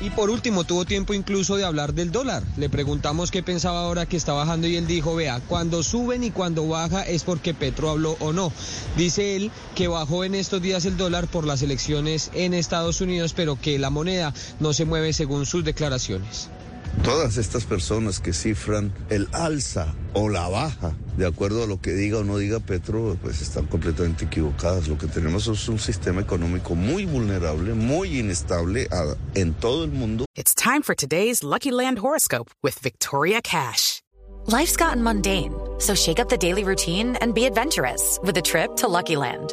Y por último, tuvo tiempo incluso de hablar del dólar. Le preguntamos qué pensaba ahora que está bajando y él dijo, vea, cuando suben y cuando baja es porque Petro habló o no. Dice él que bajó en estos días el dólar por las elecciones en Estados Unidos, pero que la moneda no se mueve según sus declaraciones. Todas estas personas que cifran el alza o la baja, de acuerdo a lo que diga o no diga Petro, pues están completamente equivocadas. Lo que tenemos es un sistema económico muy vulnerable, muy inestable a, en todo el mundo. It's time for today's Lucky Land horoscope with Victoria Cash. Life's gotten mundane, so shake up the daily routine and be adventurous with a trip to Lucky Land.